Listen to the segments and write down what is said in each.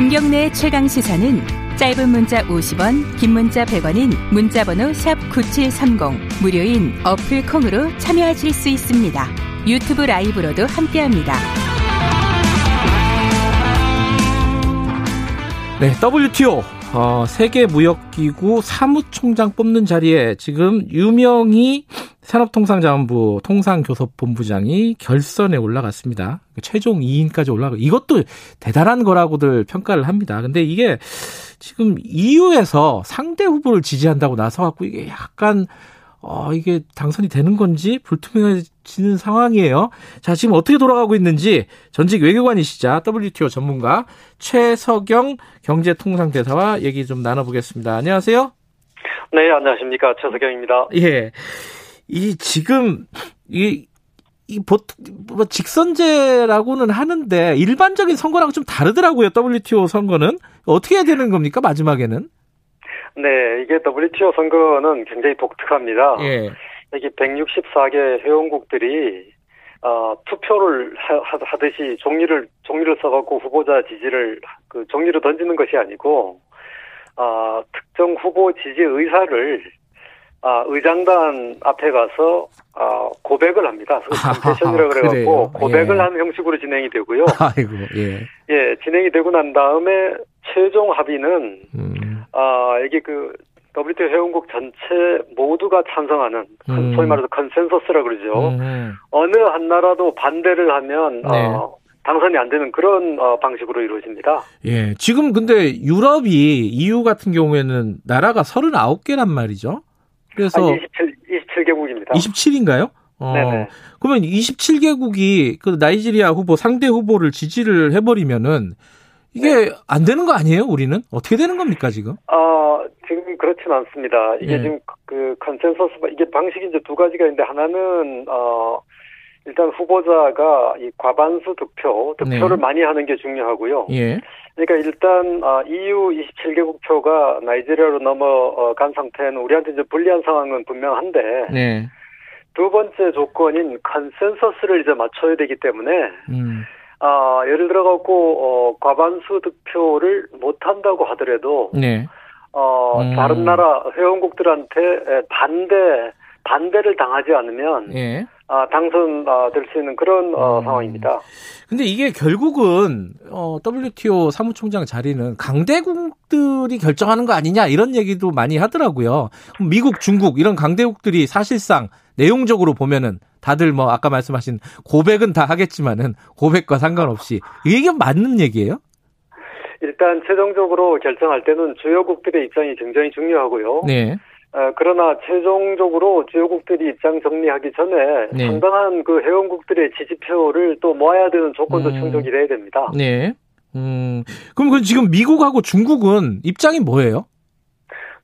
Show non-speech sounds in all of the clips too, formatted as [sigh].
김경래의 최강 시사는 짧은 문자 50원, 긴 문자 100원인 문자번호 샵 #9730 무료인 어플 콩으로 참여하실 수 있습니다. 유튜브 라이브로도 함께합니다. 네, WTO 어, 세계무역기구 사무총장 뽑는 자리에 지금 유명희 산업통상자원부 통상교섭본부장이 결선에 올라갔습니다. 최종 2인까지 올라가. 이것도 대단한 거라고들 평가를 합니다. 근데 이게 지금 EU에서 상대 후보를 지지한다고 나서 갖고 이게 약간 어, 이게 당선이 되는 건지 불투명해지는 상황이에요. 자, 지금 어떻게 돌아가고 있는지 전직 외교관이시자 WTO 전문가 최석영 경제통상대사와 얘기 좀 나눠 보겠습니다. 안녕하세요. 네, 안녕하십니까. 최석영입니다. 예. 이 지금 이, 이 보통 뭐 직선제라고는 하는데 일반적인 선거랑 좀 다르더라고요. WTO 선거는 어떻게 해야 되는 겁니까? 마지막에는? 네, 이게 WTO 선거는 굉장히 독특합니다. 예. 여기 164개 회원국들이 어, 투표를 하, 듯이 종이를 종이를 써갖고 후보자 지지를 그 종이로 던지는 것이 아니고 어, 특정 후보 지지 의사를 아, 의장단 앞에 가서 아, 고백을 합니다. [laughs] confession이라고 그래갖고 고백을 예. 하는 형식으로 진행이 되고요. [laughs] 아이고, 예. 예, 진행이 되고 난 다음에 최종 합의는 음. 아, 여기 그 WTO 회원국 전체 모두가 찬성하는 음. 소위 말해서 컨센서스라 그러죠. 음. 어느 한 나라도 반대를 하면 네. 어, 당선이 안 되는 그런 어, 방식으로 이루어집니다. 예, 지금 근데 유럽이 EU 같은 경우에는 나라가 39개란 말이죠. 그래서 아, 27 27개국입니다. 27인가요? 어, 네네. 그러면 27개국이 그 나이지리아 후보 상대 후보를 지지를 해버리면은 이게 네. 안 되는 거 아니에요? 우리는 어떻게 되는 겁니까 지금? 아 지금 그렇진 않습니다. 이게 네. 지금 그 컨센서스 이게 방식이 이제 두 가지가 있는데 하나는 어 일단 후보자가 이 과반수 득표 득표를 네. 많이 하는 게 중요하고요. 예. 그러니까 일단 어, EU 27개국 표가 나이지리아로 넘어간 상태는 우리한테 이제 불리한 상황은 분명한데 네. 두 번째 조건인 컨센서스를 이제 맞춰야 되기 때문에. 음. 아, 예를 들어 갖고 어, 과반수 득표를 못 한다고 하더라도 네. 어, 음. 다른 나라 회원국들한테 반대 반대를 당하지 않으면 예. 아, 당선될 수 있는 그런 어, 음. 상황입니다. 근데 이게 결국은 어, WTO 사무총장 자리는 강대국들이 결정하는 거 아니냐 이런 얘기도 많이 하더라고요. 미국, 중국 이런 강대국들이 사실상 내용적으로 보면은 다들 뭐 아까 말씀하신 고백은 다 하겠지만은 고백과 상관없이 이게 맞는 얘기예요? 일단 최종적으로 결정할 때는 주요국들의 입장이 굉장히 중요하고요. 네. 어, 그러나 최종적으로 주요국들이 입장 정리하기 전에 네. 상당한 그 회원국들의 지지표를 또 모아야 되는 조건도 음. 충족이 돼야 됩니다. 네. 음. 그럼 그 지금 미국하고 중국은 입장이 뭐예요?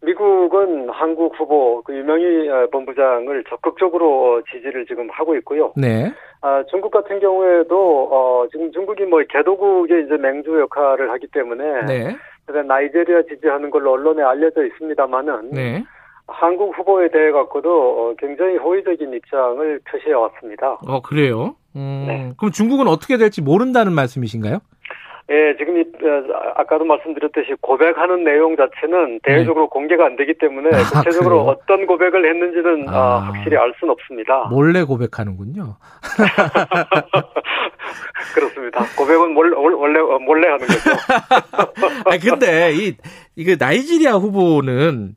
미국은 한국 후보 그 유명희 어, 본부장을 적극적으로 지지를 지금 하고 있고요. 네. 아, 중국 같은 경우에도 어, 지금 중국이 뭐 개도국의 이제 맹주 역할을 하기 때문에 네. 나이제리아 지지하는 걸로 언론에 알려져 있습니다만은 네. 한국 후보에 대해 갖고도 어, 굉장히 호의적인 입장을 표시해 왔습니다. 어 그래요? 음, 네. 그럼 중국은 어떻게 될지 모른다는 말씀이신가요? 예, 지금 이, 어, 아까도 말씀드렸듯이 고백하는 내용 자체는 대외적으로 네. 공개가 안 되기 때문에 아, 구체적으로 그래요? 어떤 고백을 했는지는 아, 아, 확실히 알 수는 없습니다. 몰래 고백하는군요. [laughs] 그렇습니다. 고백은 몰래, 원래 몰래 하는 거죠. [laughs] 아 근데 이 이게 나이지리아 후보는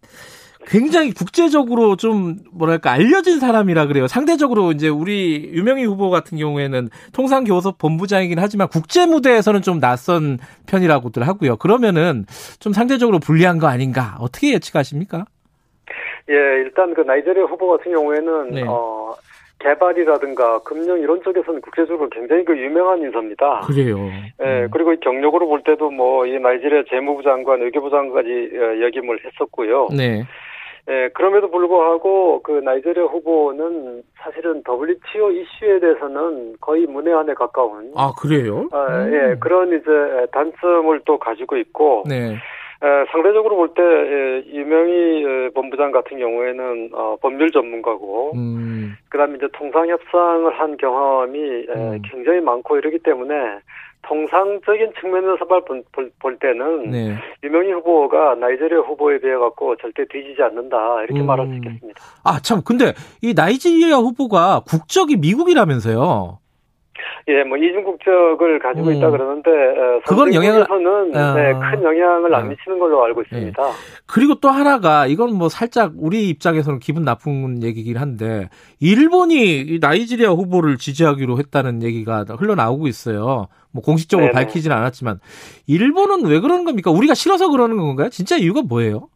굉장히 국제적으로 좀 뭐랄까 알려진 사람이라 그래요. 상대적으로 이제 우리 유명희 후보 같은 경우에는 통상 교섭 본부장이긴 하지만 국제 무대에서는 좀 낯선 편이라고들 하고요. 그러면은 좀 상대적으로 불리한 거 아닌가? 어떻게 예측하십니까? 예, 일단 그 나이제리아 후보 같은 경우에는 네. 어 개발이라든가 금융 이런 쪽에서는 국제적으로 굉장히 그 유명한 인사입니다. 그래요. 예, 음. 그리고 경력으로 볼 때도 뭐 이 나이지리아 재무부 장관, 외교부 장관까지 어, 역임을 했었고요. 네. 예, 그럼에도 불구하고 그 나이제리아 후보는 사실은 WTO 이슈에 대해서는 거의 문외한에 가까운. 아 그래요? 아, 음. 예, 그런 이제 단점을 또 가지고 있고. 네. 에, 상대적으로 볼때 유명희 본부장 같은 경우에는 어, 법률 전문가고, 음. 그다음에 이제 통상 협상을 한 경험이 음. 에, 굉장히 많고 이러기 때문에 통상적인 측면에서 볼, 볼 때는 네. 유명희 후보가 나이지리아 후보에 비해 갖고 절대 뒤지지 않는다 이렇게 음. 말할 수 있겠습니다. 아 참 근데 이 나이지리아 후보가 국적이 미국이라면서요? 예, 뭐 이중 국적을 가지고 음. 있다 그러는데 어, 그건 영향을 어. 네, 큰 영향을 안 어. 미치는 걸로 알고 있습니다. 예. 그리고 또 하나가 이건 뭐 살짝 우리 입장에서는 기분 나쁜 얘기긴 한데 일본이 나이지리아 후보를 지지하기로 했다는 얘기가 흘러나오고 있어요. 뭐 공식적으로 네네. 밝히지는 않았지만 일본은 왜 그러는 겁니까? 우리가 싫어서 그러는 건가요? 진짜 이유가 뭐예요?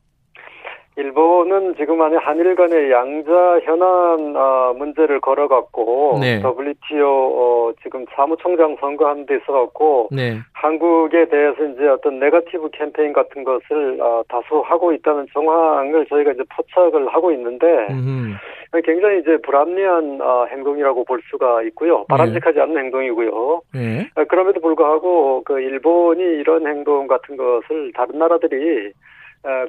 일본은 지금 안에 한일 간의 양자 현안 어, 문제를 걸어갖고 네. WTO 어, 지금 사무총장 선거하는 데 있어갖고 네. 한국에 대해서 이제 어떤 네거티브 캠페인 같은 것을 어, 다수 하고 있다는 정황을 저희가 이제 포착을 하고 있는데 음흠. 굉장히 이제 불합리한 어, 행동이라고 볼 수가 있고요. 바람직하지 네. 않은 행동이고요. 네. 어, 그럼에도 불구하고 그 일본이 이런 행동 같은 것을 다른 나라들이 어,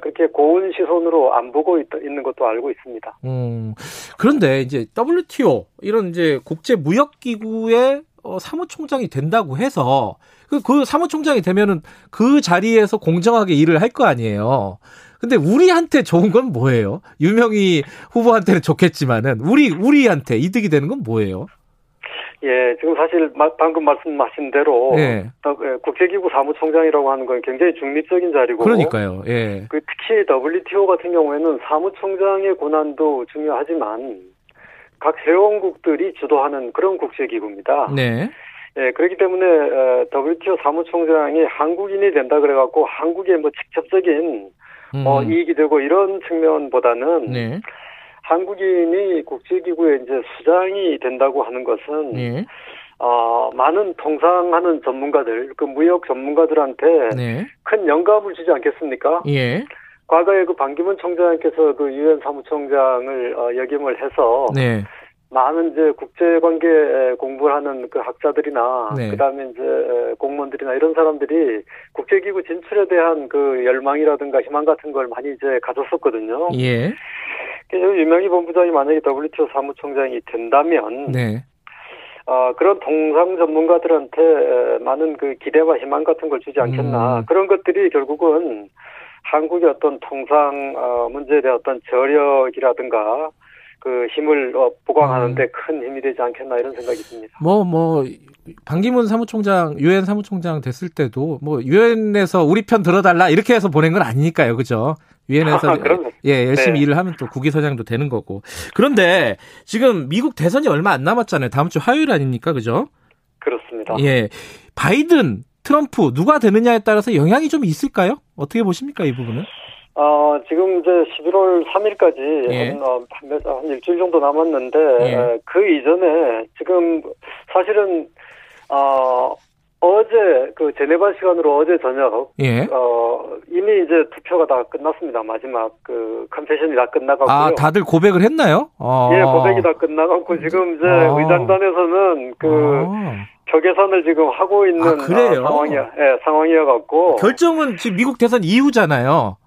그렇게 고운 시선으로 안 보고 있, 는 것도 알고 있습니다. 음, 그런데 이제 WTO 이런 이제 국제 무역 기구의 어, 사무총장이 된다고 해서 그, 그 사무총장이 되면은 그 자리에서 공정하게 일을 할 거 아니에요. 근데 우리한테 좋은 건 뭐예요? 유명희 후보한테는 좋겠지만은 우리 우리한테 이득이 되는 건 뭐예요? 예, 지금 사실 방금 말씀하신 대로 예. 예. 국제기구 사무총장이라고 하는 건 굉장히 중립적인 자리고 그러니까요. 예. 그 특히 WTO 같은 경우에는 사무총장의 권한도 중요하지만 각 회원국들이 주도하는 그런 국제기구입니다. 네. 예, 그렇기 때문에 WTO 사무총장이 한국인이 된다 그래갖고 한국의 뭐 직접적인 음. 어, 이익이 되고 이런 측면보다는 네. 한국인이 국제기구에 이제 수장이 된다고 하는 것은 예. 어, 많은 통상하는 전문가들, 그 무역 전문가들한테 네. 큰 영감을 주지 않겠습니까? 예. 과거에 그 반기문 총장께서 그 유엔 사무총장을 어, 역임을 해서 네. 많은 이제 국제관계 공부를 하는 그 학자들이나 네. 그다음에 이제 공무원들이나 이런 사람들이 국제기구 진출에 대한 그 열망이라든가 희망 같은 걸 많이 이제 가졌었거든요. 예. 유명희 본부장이 만약에 WTO 사무총장이 된다면 네. 어, 그런 통상 전문가들한테 많은 그 기대와 희망 같은 걸 주지 않겠나. 음. 그런 것들이 결국은 한국의 어떤 통상 어, 문제에 대한 어떤 저력이라든가 그 힘을 어, 보강하는데 음. 큰 힘이 되지 않겠나 이런 생각이 듭니다. 뭐, 뭐, 반기문 사무총장, 유엔 사무총장 됐을 때도 뭐, 유엔에서 우리 편 들어달라 이렇게 해서 보낸 건 아니니까요. 그죠? 유엔에서 [laughs] 아, 예 열심히 네. 일을 하면 또 국위서장도 되는 거고 그런데 지금 미국 대선이 얼마 안 남았잖아요. 다음 주 화요일 아닙니까, 그죠? 그렇습니다. 예, 바이든, 트럼프 누가 되느냐에 따라서 영향이 좀 있을까요? 어떻게 보십니까 이 부분은? 어, 지금 이제 11월 3일까지 예. 한, 어, 한, 한 일주일 정도 남았는데 예. 그 이전에 지금 사실은 어 어제 그 제네바 시간으로 어제 저녁 예. 어 이미 이제 투표가 다 끝났습니다. 마지막 그 컨페션이 다 끝나가고요. 아 다들 고백을 했나요? 아. 예, 고백이 다 끝나가고 지금 이제 아. 의장단에서는 그 아. 표계산을 지금 하고 있는 아? 아, 상황이야. 예, 상황이어 갖고 결정은 지금 미국 대선 이후잖아요.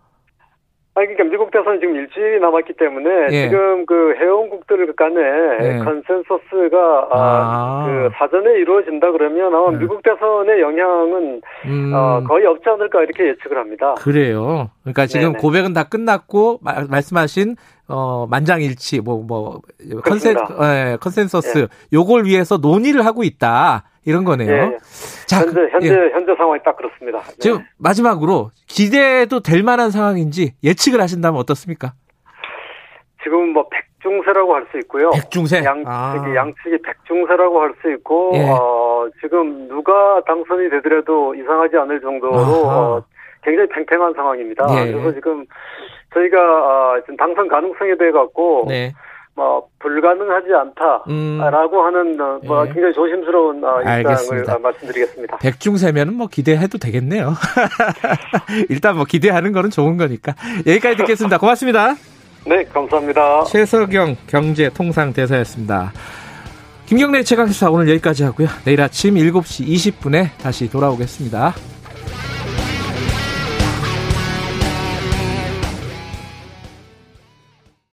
아니, 그러니까 미국 대선이 지금 일주일이 남았기 때문에 예. 지금 그 회원국들 간에 예. 컨센서스가 아. 아. 그 사전에 이루어진다 그러면 아마 예. 미국 대선의 영향은 음. 어, 거의 없지 않을까 이렇게 예측을 합니다. 그래요. 그러니까 지금 네네. 고백은 다 끝났고 마, 말씀하신 어, 만장일치, 뭐, 뭐, 컨센, 예, 컨센서스, 예. 요걸 위해서 논의를 하고 있다. 이런 거네요. 자, 현재, 그, 현재, 예. 현재 상황이 딱 그렇습니다. 네. 지금 마지막으로 기대도 될 만한 상황인지 예측을 하신다면 어떻습니까? 지금 뭐 백중세라고 할 수 있고요. 백중세? 양측이, 아. 양측이 백중세라고 할 수 있고, 예. 어, 지금 누가 당선이 되더라도 이상하지 않을 정도로, 어, 굉장히 팽팽한 상황입니다. 예. 그래서 지금 저희가, 어, 지금 당선 가능성에 대해 갖고, 네. 뭐 불가능하지 않다라고 음. 하는 어, 뭐 예. 굉장히 조심스러운 어, 입장을 어, 말씀드리겠습니다. 백중세면은 뭐 기대해도 되겠네요. [laughs] 일단 뭐 기대하는 거는 좋은 거니까 여기까지 듣겠습니다. 고맙습니다. 네, 감사합니다. 최석영 경제통상대사였습니다. 김경래 최강시사 오늘 여기까지 하고요. 내일 아침 7시 20분에 다시 돌아오겠습니다.